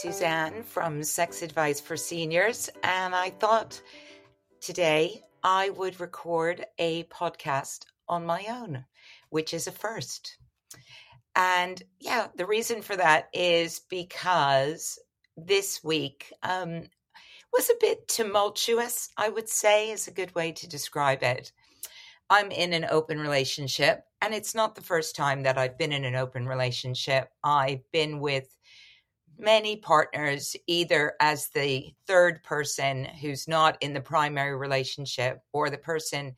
Suzanne from Sex Advice for Seniors, and I thought today I would record a podcast on my own, which is a first. And yeah, the reason for that is because this week um, was a bit tumultuous, I would say, is a good way to describe it. I'm in an open relationship, and it's not the first time that I've been in an open relationship. I've been with many partners either as the third person who's not in the primary relationship or the person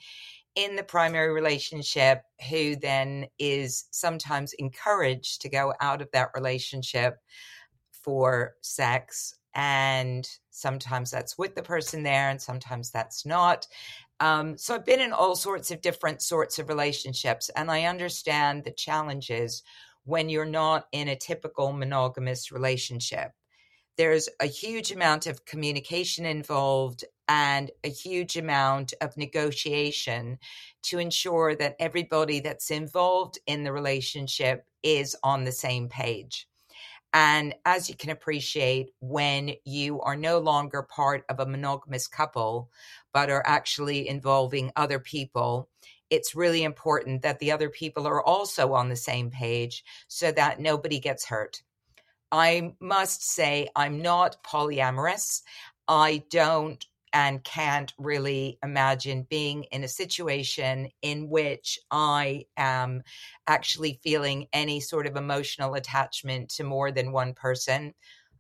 in the primary relationship who then is sometimes encouraged to go out of that relationship for sex. And sometimes that's with the person there and sometimes that's not. Um, so i've been in all sorts of different sorts of relationships and i understand the challenges when you're not in a typical monogamous relationship. There's a huge amount of communication involved and a huge amount of negotiation to ensure that everybody that's involved in the relationship is on the same page. And as you can appreciate, when you are no longer part of a monogamous couple, but are actually involving other people, it's really important that the other people are also on the same page so that nobody gets hurt. I must say, I'm not polyamorous. I don't and can't really imagine being in a situation in which I am actually feeling any sort of emotional attachment to more than one person.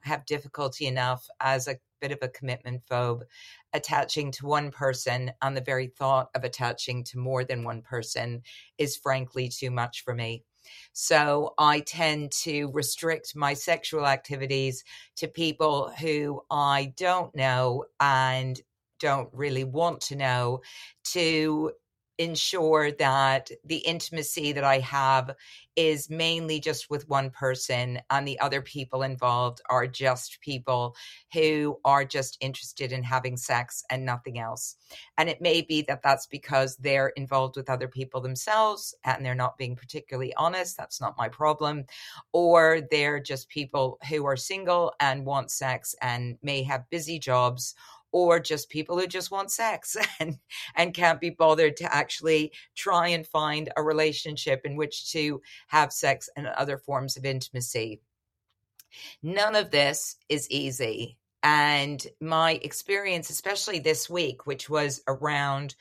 Have difficulty enough as a bit of a commitment phobe attaching to one person and the very thought of attaching to more than one person is frankly too much for me. So I tend to restrict my sexual activities to people who I don't know and don't really want to know to ensure that the intimacy that I have is mainly just with one person and the other people involved are just people who are just interested in having sex and nothing else. And it may be that that's because they're involved with other people themselves and they're not being particularly honest. That's not my problem. Or they're just people who are single and want sex and may have busy jobs or just people who just want sex and and can't be bothered to actually try and find a relationship in which to have sex and other forms of intimacy. None of this is easy. And my experience, especially this week, which was around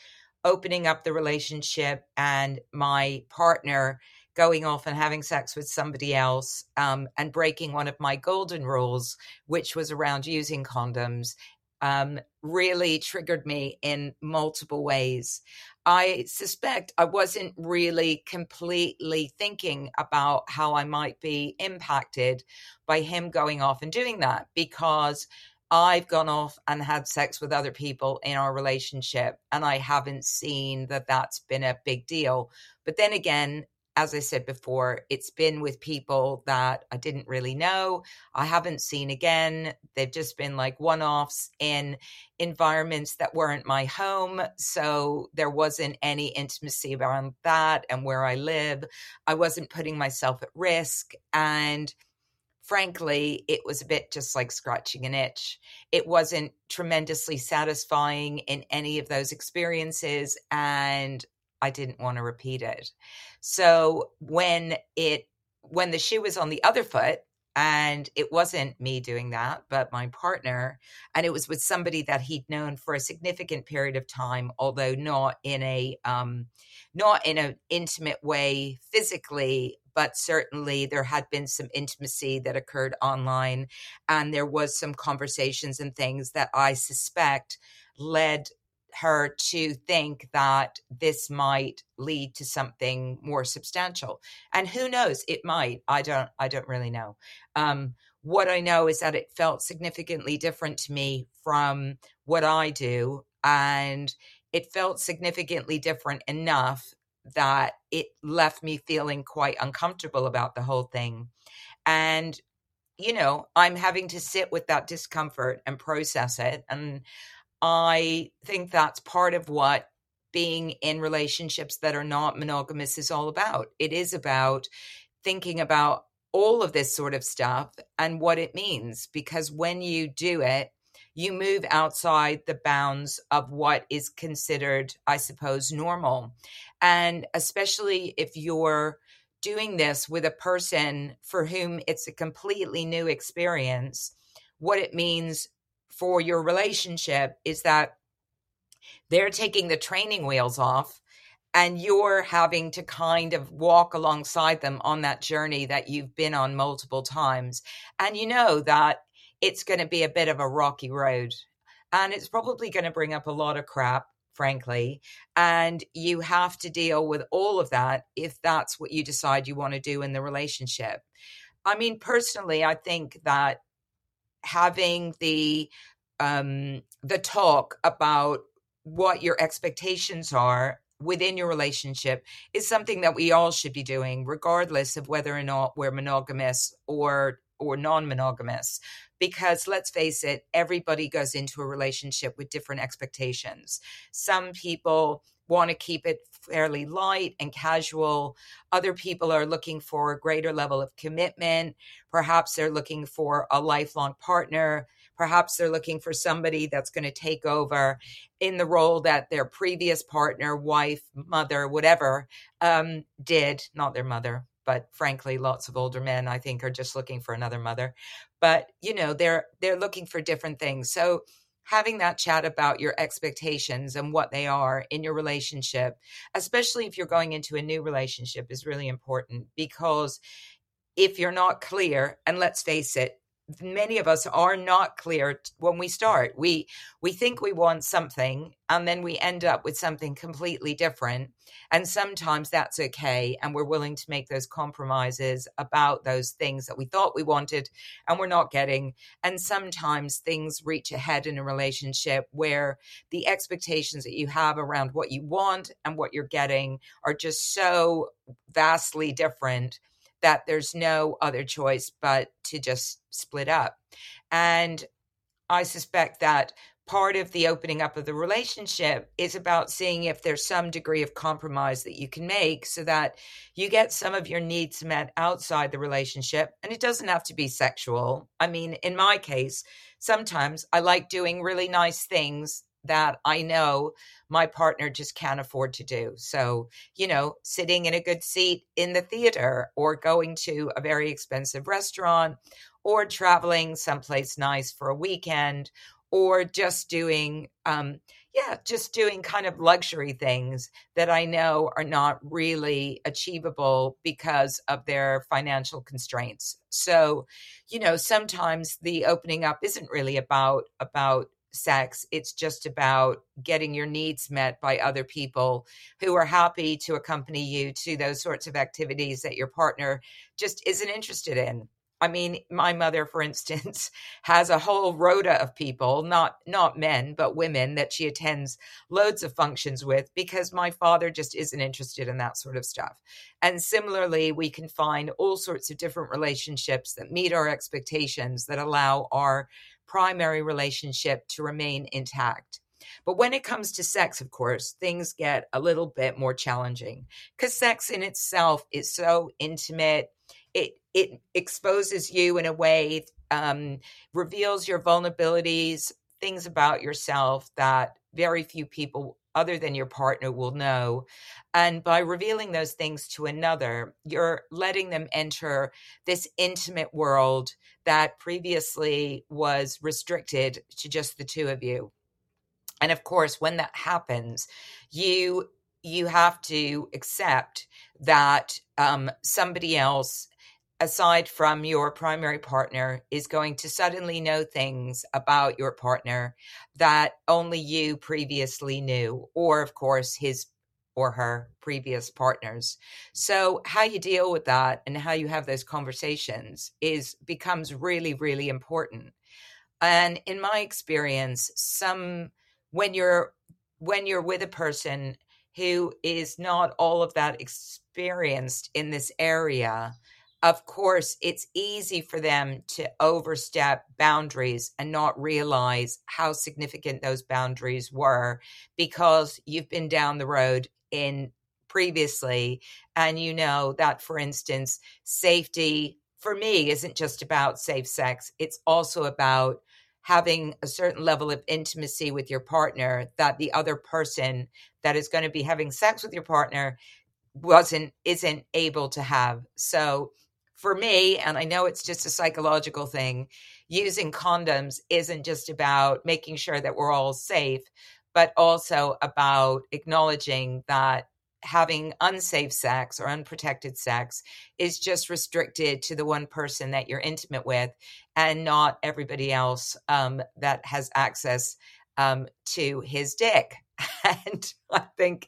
opening up the relationship and my partner going off and having sex with somebody else um, and breaking one of my golden rules, which was around using condoms um, really triggered me in multiple ways. I suspect I wasn't really completely thinking about how I might be impacted by him going off and doing that because I've gone off and had sex with other people in our relationship, and I haven't seen that that's been a big deal. But then again, as I said before, it's been with people that I didn't really know. I haven't seen again. They've just been like one offs in environments that weren't my home. So there wasn't any intimacy around that and where I live. I wasn't putting myself at risk. And frankly, it was a bit just like scratching an itch. It wasn't tremendously satisfying in any of those experiences. And I didn't want to repeat it. So when it when the shoe was on the other foot and it wasn't me doing that but my partner and it was with somebody that he'd known for a significant period of time although not in a um not in an intimate way physically but certainly there had been some intimacy that occurred online and there was some conversations and things that i suspect led her to think that this might lead to something more substantial. And who knows? It might. I don't i don't really know. Um, what i know is that it felt significantly different to me from what i do and it felt significantly different enough that it left me feeling quite uncomfortable about the whole thing. And you know i'm having to sit with that discomfort and process it and I think that's part of what being in relationships that are not monogamous is all about. It is about thinking about all of this sort of stuff and what it means. Because when you do it, you move outside the bounds of what is considered, I suppose, normal. And especially if you're doing this with a person for whom it's a completely new experience, what it means for your relationship is that they're taking the training wheels off and you're having to kind of walk alongside them on that journey that you've been on multiple times. And you know that it's going to be a bit of a rocky road and it's probably going to bring up a lot of crap frankly and you have to deal with all of that if that's what you decide you want to do in the relationship i mean personally i think that having the um the talk about what your expectations are within your relationship is something that we all should be doing regardless of whether or not we're monogamous or or non-monogamous because let's face it everybody goes into a relationship with different expectations some people want to keep it fairly light and casual. Other people are looking for a greater level of commitment. Perhaps they're looking for a lifelong partner. Perhaps they're looking for somebody that's going to take over in the role that their previous partner, wife, mother, whatever, um, did. Not their mother, but frankly, lots of older men, I think, are just looking for another mother. But you know, they're they're looking for different things. So having that chat about your expectations and what they are in your relationship, especially if you're going into a new relationship, is really important because if you're not clear, and let's face it, many of us are not clear when we start. We we think we want something and then we end up with something completely different and sometimes that's okay and we're willing to make those compromises about those things that we thought we wanted and we're not getting and sometimes things reach a head in a relationship where the expectations that you have around what you want and what you're getting are just so vastly different that there's no other choice but to just split up. And I suspect that part of the opening up of the relationship is about seeing if there's some degree of compromise that you can make so that you get some of your needs met outside the relationship. And it doesn't have to be sexual. I mean, in my case, sometimes I like doing really nice things that I know my partner just can't afford to do. So, you know, sitting in a good seat in the theater or going to a very expensive restaurant or traveling someplace nice for a weekend or just doing, um, yeah, just doing kind of luxury things that I know are not really achievable because of their financial constraints. So, you know, sometimes the opening up isn't really about about sex. It's just about getting your needs met by other people who are happy to accompany you to those sorts of activities that your partner just isn't interested in. I mean, my mother, for instance, has a whole rota of people, not not men, but women that she attends loads of functions with because my father just isn't interested in that sort of stuff. And similarly, we can find all sorts of different relationships that meet our expectations that allow our primary relationship to remain intact. But when it comes to sex, of course, things get a little bit more challenging because sex in itself is so intimate. It it exposes you in a way, um, reveals your vulnerabilities, things about yourself that very few people other than your partner will know. And by revealing those things to another, you're letting them enter this intimate world that previously was restricted to just the two of you. And of course, when that happens, you you have to accept that um, somebody else aside from your primary partner is going to suddenly know things about your partner that only you previously knew or of course his or her previous partners. So how you deal with that and how you have those conversations is becomes really really important. And in my experience some when you're when you're with a person who is not all of that experienced in this area of course, it's easy for them to overstep boundaries and not realize how significant those boundaries were because you've been down the road in previously and you know that for instance safety for me isn't just about safe sex. It's also about having a certain level of intimacy with your partner that the other person that is going to be having sex with your partner wasn't isn't able to have. So for me, and I know it's just a psychological thing, using condoms isn't just about making sure that we're all safe, but also about acknowledging that having unsafe sex or unprotected sex is just restricted to the one person that you're intimate with and not everybody else um, that has access um, to his dick. And I think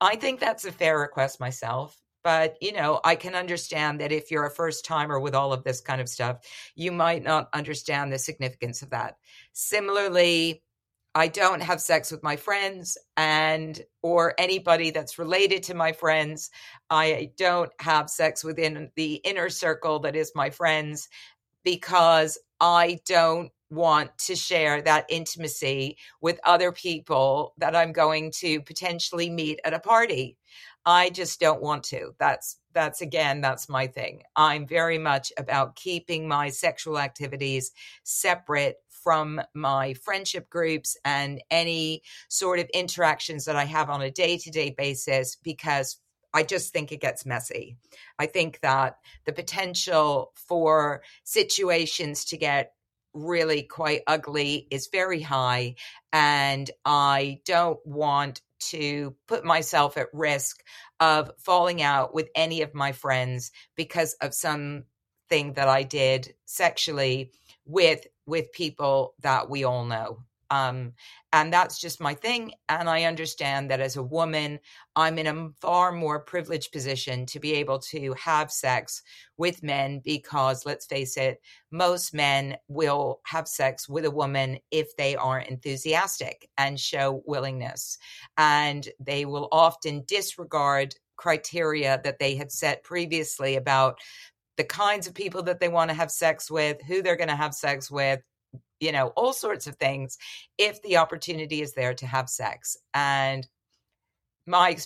I think that's a fair request myself. But, you know, I can understand that if you're a first timer with all of this kind of stuff, you might not understand the significance of that. Similarly, I don't have sex with my friends and or anybody that's related to my friends. I don't have sex within the inner circle that is my friends because I don't want to share that intimacy with other people that I'm going to potentially meet at a party. I just don't want to. That's that's again that's my thing. I'm very much about keeping my sexual activities separate from my friendship groups and any sort of interactions that I have on a day to day basis because I just think it gets messy. I think that the potential for situations to get really quite ugly is very high. And I don't want to put myself at risk of falling out with any of my friends because of something that I did sexually with with people that we all know. Um, and that's just my thing. And I understand that as a woman, I'm in a far more privileged position to be able to have sex with men because, let's face it, most men will have sex with a woman if they are enthusiastic and show willingness. And they will often disregard criteria that they had set previously about the kinds of people that they want to have sex with, who they're going to have sex with, you know, all sorts of things if the opportunity is there to have sex. And my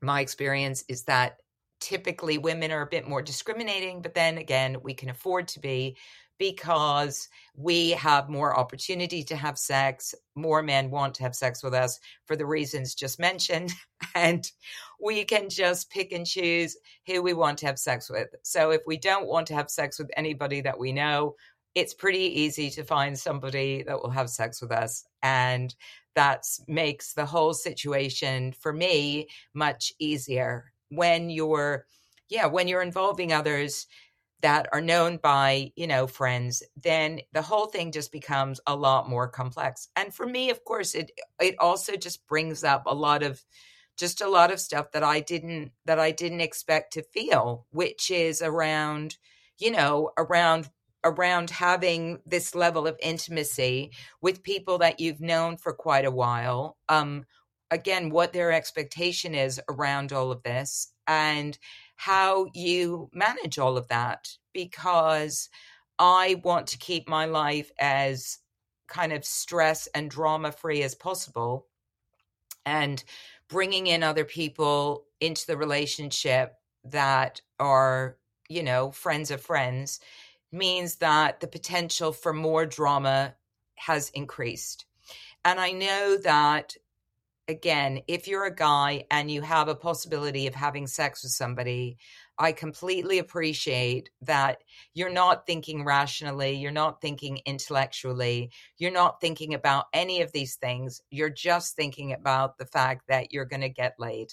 my experience is that typically women are a bit more discriminating, but then again, we can afford to be because we have more opportunity to have sex. More men want to have sex with us for the reasons just mentioned. And we can just pick and choose who we want to have sex with. So if we don't want to have sex with anybody that we know, it's pretty easy to find somebody that will have sex with us. And that makes the whole situation for me much easier when you're, yeah, when you're involving others that are known by, you know, friends, then the whole thing just becomes a lot more complex. And for me, of course, it it also just brings up a lot of just a lot of stuff that I didn't that I didn't expect to feel, which is around, you know, around around having this level of intimacy with people that you've known for quite a while. Um, again, what their expectation is around all of this and how you manage all of that. Because I want to keep my life as kind of stress and drama free as possible. And bringing in other people into the relationship that are, you know, friends of friends means that the potential for more drama has increased. And I know that, again, if you're a guy and you have a possibility of having sex with somebody, I completely appreciate that you're not thinking rationally, you're not thinking intellectually, you're not thinking about any of these things. You're just thinking about the fact that you're going to get laid.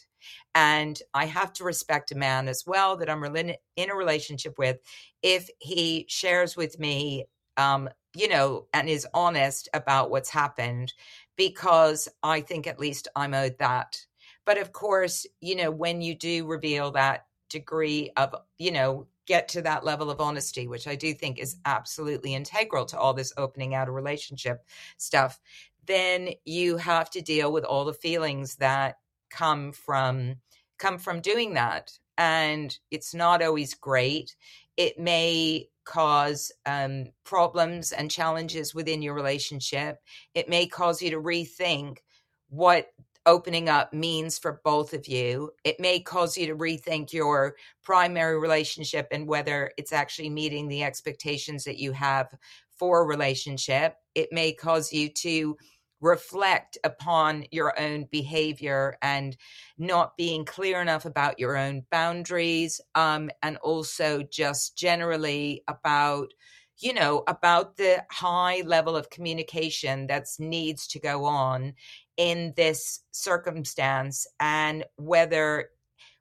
And I have to respect a man as well that I'm in a relationship with if he shares with me, um, you know, and is honest about what's happened, because I think at least I'm owed that. But of course, you know, when you do reveal that degree of, you know, get to that level of honesty, which I do think is absolutely integral to all this opening out a relationship stuff, then you have to deal with all the feelings that come from come from doing that. And it's not always great. It may cause um, problems and challenges within your relationship. It may cause you to rethink what opening up means for both of you. It may cause you to rethink your primary relationship and whether it's actually meeting the expectations that you have for a relationship. It may cause you to reflect upon your own behavior and not being clear enough about your own boundaries um, and also just generally about you know about the high level of communication that needs to go on in this circumstance and whether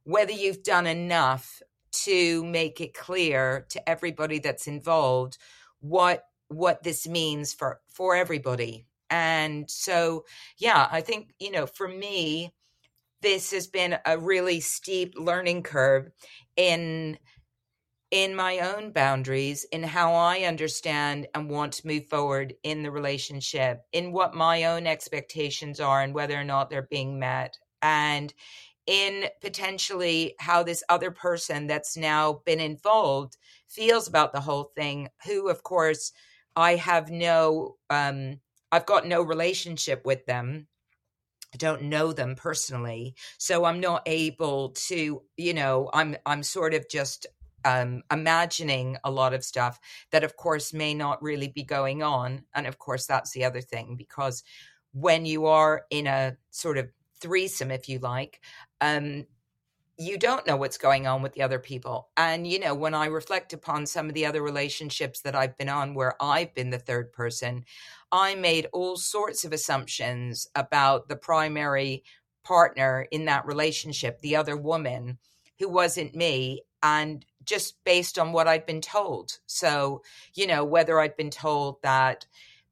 whether you've done enough to make it clear to everybody that's involved what what this means for for everybody. And so, yeah, I think, you know, for me, this has been a really steep learning curve in in my own boundaries in how i understand and want to move forward in the relationship in what my own expectations are and whether or not they're being met and in potentially how this other person that's now been involved feels about the whole thing who of course i have no um I've got no relationship with them. I don't know them personally, so I'm not able to, you know, I'm I'm sort of just um, imagining a lot of stuff that, of course, may not really be going on. And of course, that's the other thing because when you are in a sort of threesome, if you like, um, you don't know what's going on with the other people. And, you know, when I reflect upon some of the other relationships that I've been on where I've been the third person, I made all sorts of assumptions about the primary partner in that relationship, the other woman who wasn't me. And just based on what I'd been told. So, you know, whether I'd been told that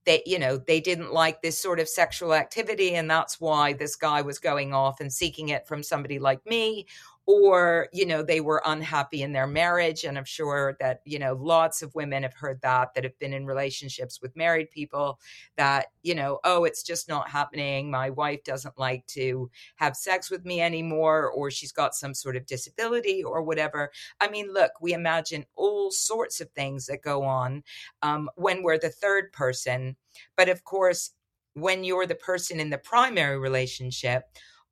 they you know they didn't like this sort of sexual activity and that's why this guy was going off and seeking it from somebody like me or you know they were unhappy in their marriage and i'm sure that you know lots of women have heard that that have been in relationships with married people that you know oh it's just not happening. My wife doesn't like to have sex with me anymore or she's got some sort of disability or whatever. I mean look we imagine all sorts of things that go on um, when we're the third person. But of course when you're the person in the primary relationship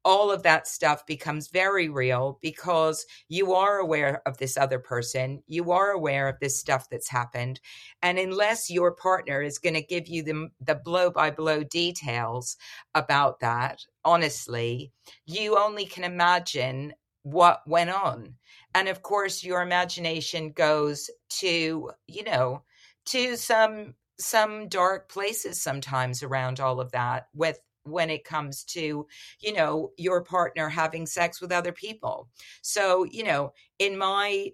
all of that stuff becomes very real because you are aware of this other person. You are aware of this stuff that's happened. And unless your partner is going to give you the, the blow by blow details about that, honestly, you only can imagine what went on. And of course, your imagination goes to, you know, to some some dark places sometimes around all of that with when it comes to you know your partner having sex with other people so you know in my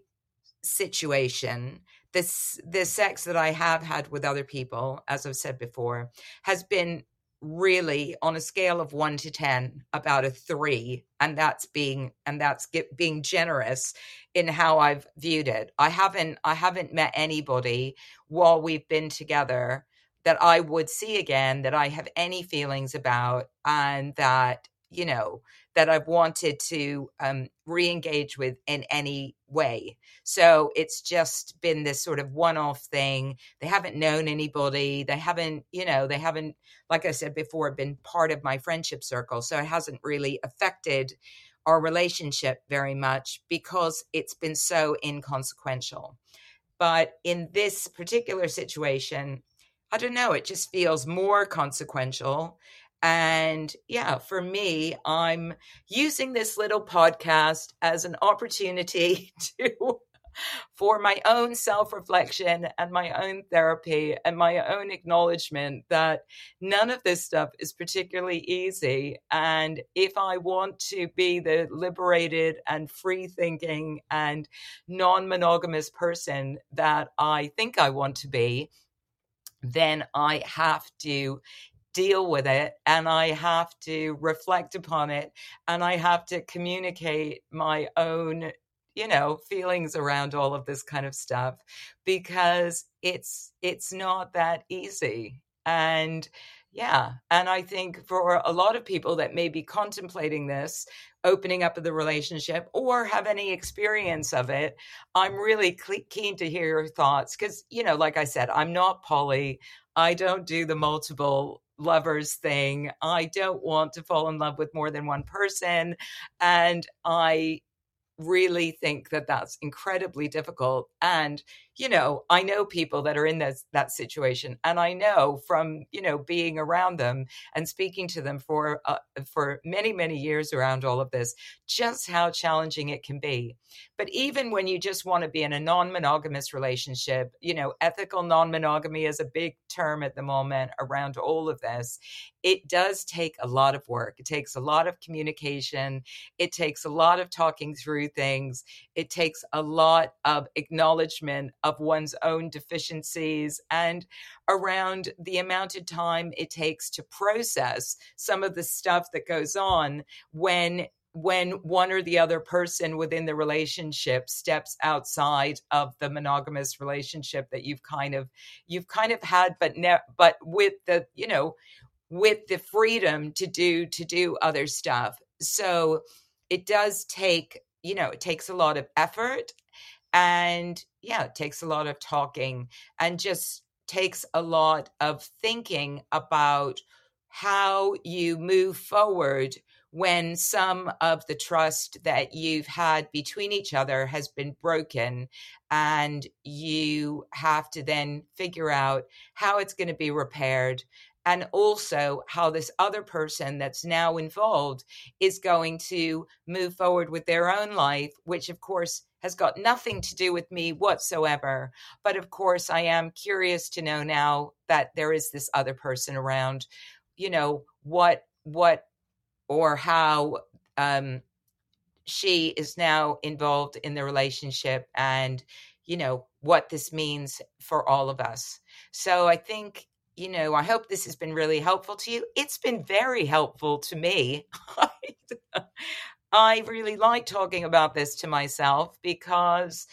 situation this the sex that i have had with other people as i've said before has been really on a scale of 1 to 10 about a 3 and that's being and that's get, being generous in how I've viewed it. I haven't I haven't met anybody while we've been together that I would see again, that I have any feelings about, and that, you know, that I've wanted to um, re engage with in any way. So it's just been this sort of one off thing. They haven't known anybody. They haven't, you know, they haven't, like I said before, been part of my friendship circle. So it hasn't really affected our relationship very much because it's been so inconsequential. But in this particular situation, I don't know, it just feels more consequential. And yeah, for me, I'm using this little podcast as an opportunity to for my own self reflection and my own therapy and my own acknowledgement that none of this stuff is particularly easy. And if I want to be the liberated and free thinking and non monogamous person that I think I want to be, then I have to deal with it and I have to reflect upon it and I have to communicate my own you know feelings around all of this kind of stuff because it's it's not that easy. And yeah. And I think for a lot of people that may be contemplating this, opening up of the relationship or have any experience of it, I'm really keen to hear your thoughts. Because, you know, like I said, I'm not poly. I don't do the multiple lovers thing. I don't want to fall in love with more than one person. And I really think that that's incredibly difficult and you know i know people that are in this that situation and i know from you know being around them and speaking to them for uh, for many many years around all of this just how challenging it can be. But even when you just want to be in a non-monogamous relationship you know ethical non-monogamy is a big term at the moment around all of this it does take a lot of work. It takes a lot of communication. It takes a lot of talking through things. It takes a lot of acknowledgement of one's own deficiencies and around the amount of time it takes to process some of the stuff that goes on when when one or the other person within the relationship steps outside of the monogamous relationship that you've kind of you've kind of had but ne- but with the you know with the freedom to do to do other stuff. So it does take you know it takes a lot of effort and yeah, it takes a lot of talking and just takes a lot of thinking about how you move forward when some of the trust that you've had between each other has been broken and you have to then figure out how it's going to be repaired and also how this other person that's now involved is going to move forward with their own life which of course has got nothing to do with me whatsoever. But of course, I am curious to know now that there is this other person around, you know, what, what, or how um, she is now involved in the relationship and, you know, what this means for all of us. So I think you know, I hope this has been really helpful to you. It's been very helpful to me. I really like talking about this to myself because,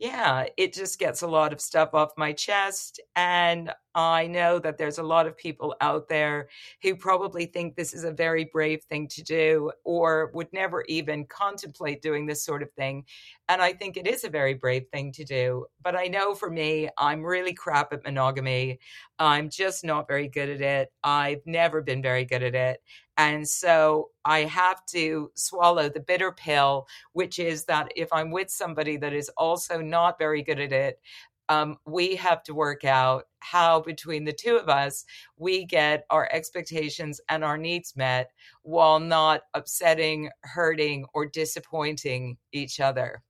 yeah, it just gets a lot of stuff off my chest. And I know that there's a lot of people out there who probably think this is a very brave thing to do or would never even contemplate doing this sort of thing. And I think it is a very brave thing to do. But I know for me, I'm really crap at monogamy. I'm just not very good at it. I've never been very good at it. And so I have to swallow the bitter pill, which is that if I'm with somebody that is also not very good at it, um, we have to work out how between the two of us we get our expectations and our needs met while not upsetting, hurting, or disappointing each other.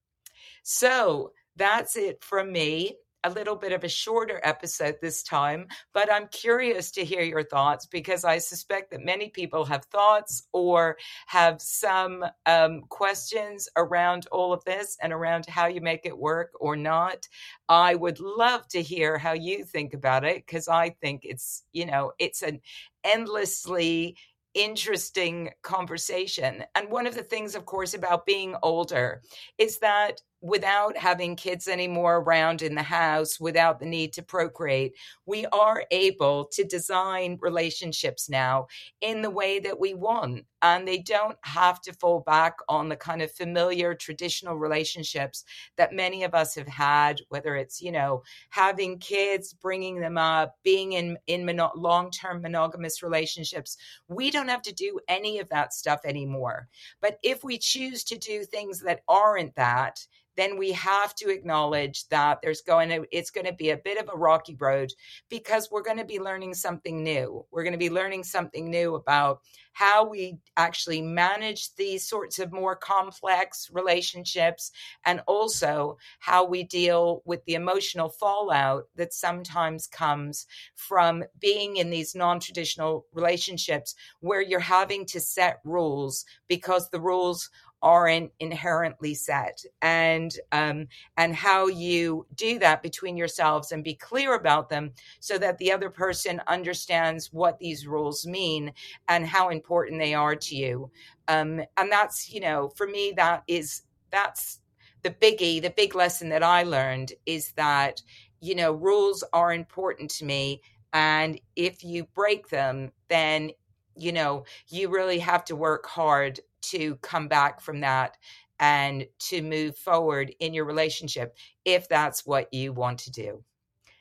So that's it from me a little bit of a shorter episode this time, but I'm curious to hear your thoughts because I suspect that many people have thoughts or have some um, questions around all of this and around how you make it work or not. I would love to hear how you think about it because I think it's, you know, it's an endlessly interesting conversation. And one of the things, of course, about being older is that without having kids anymore around in the house, without the need to procreate, we are able to design relationships now in the way that we want. And they don't have to fall back on the kind of familiar traditional relationships that many of us have had, whether it's, you know, having kids, bringing them up, being in, in mono- long term monogamous relationships. We don't have to do any of that stuff anymore. But if we choose to do things that aren't that, then we have to acknowledge that there's going to it's going to be a bit of a rocky road because we're going to be learning something new. We're going to be learning something new about how we actually manage these sorts of more complex relationships and also how we deal with the emotional fallout that sometimes comes from being in these non-traditional relationships where you're having to set rules because the rules aren't inherently set. And um, and how you do that between yourselves and be clear about them so that the other person understands what these rules mean and how important they are to you. Um, and that's you know for me that is that's the biggie the big lesson that i learned is that you know rules are important to me. And if you break them then you know you really have to work hard to come back from that and to move forward in your relationship if that's what you want to do.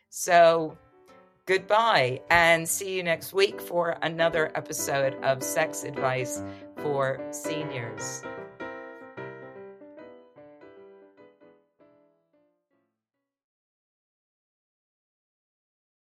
So, goodbye and see you next week for another episode of Sex Advice for Seniors.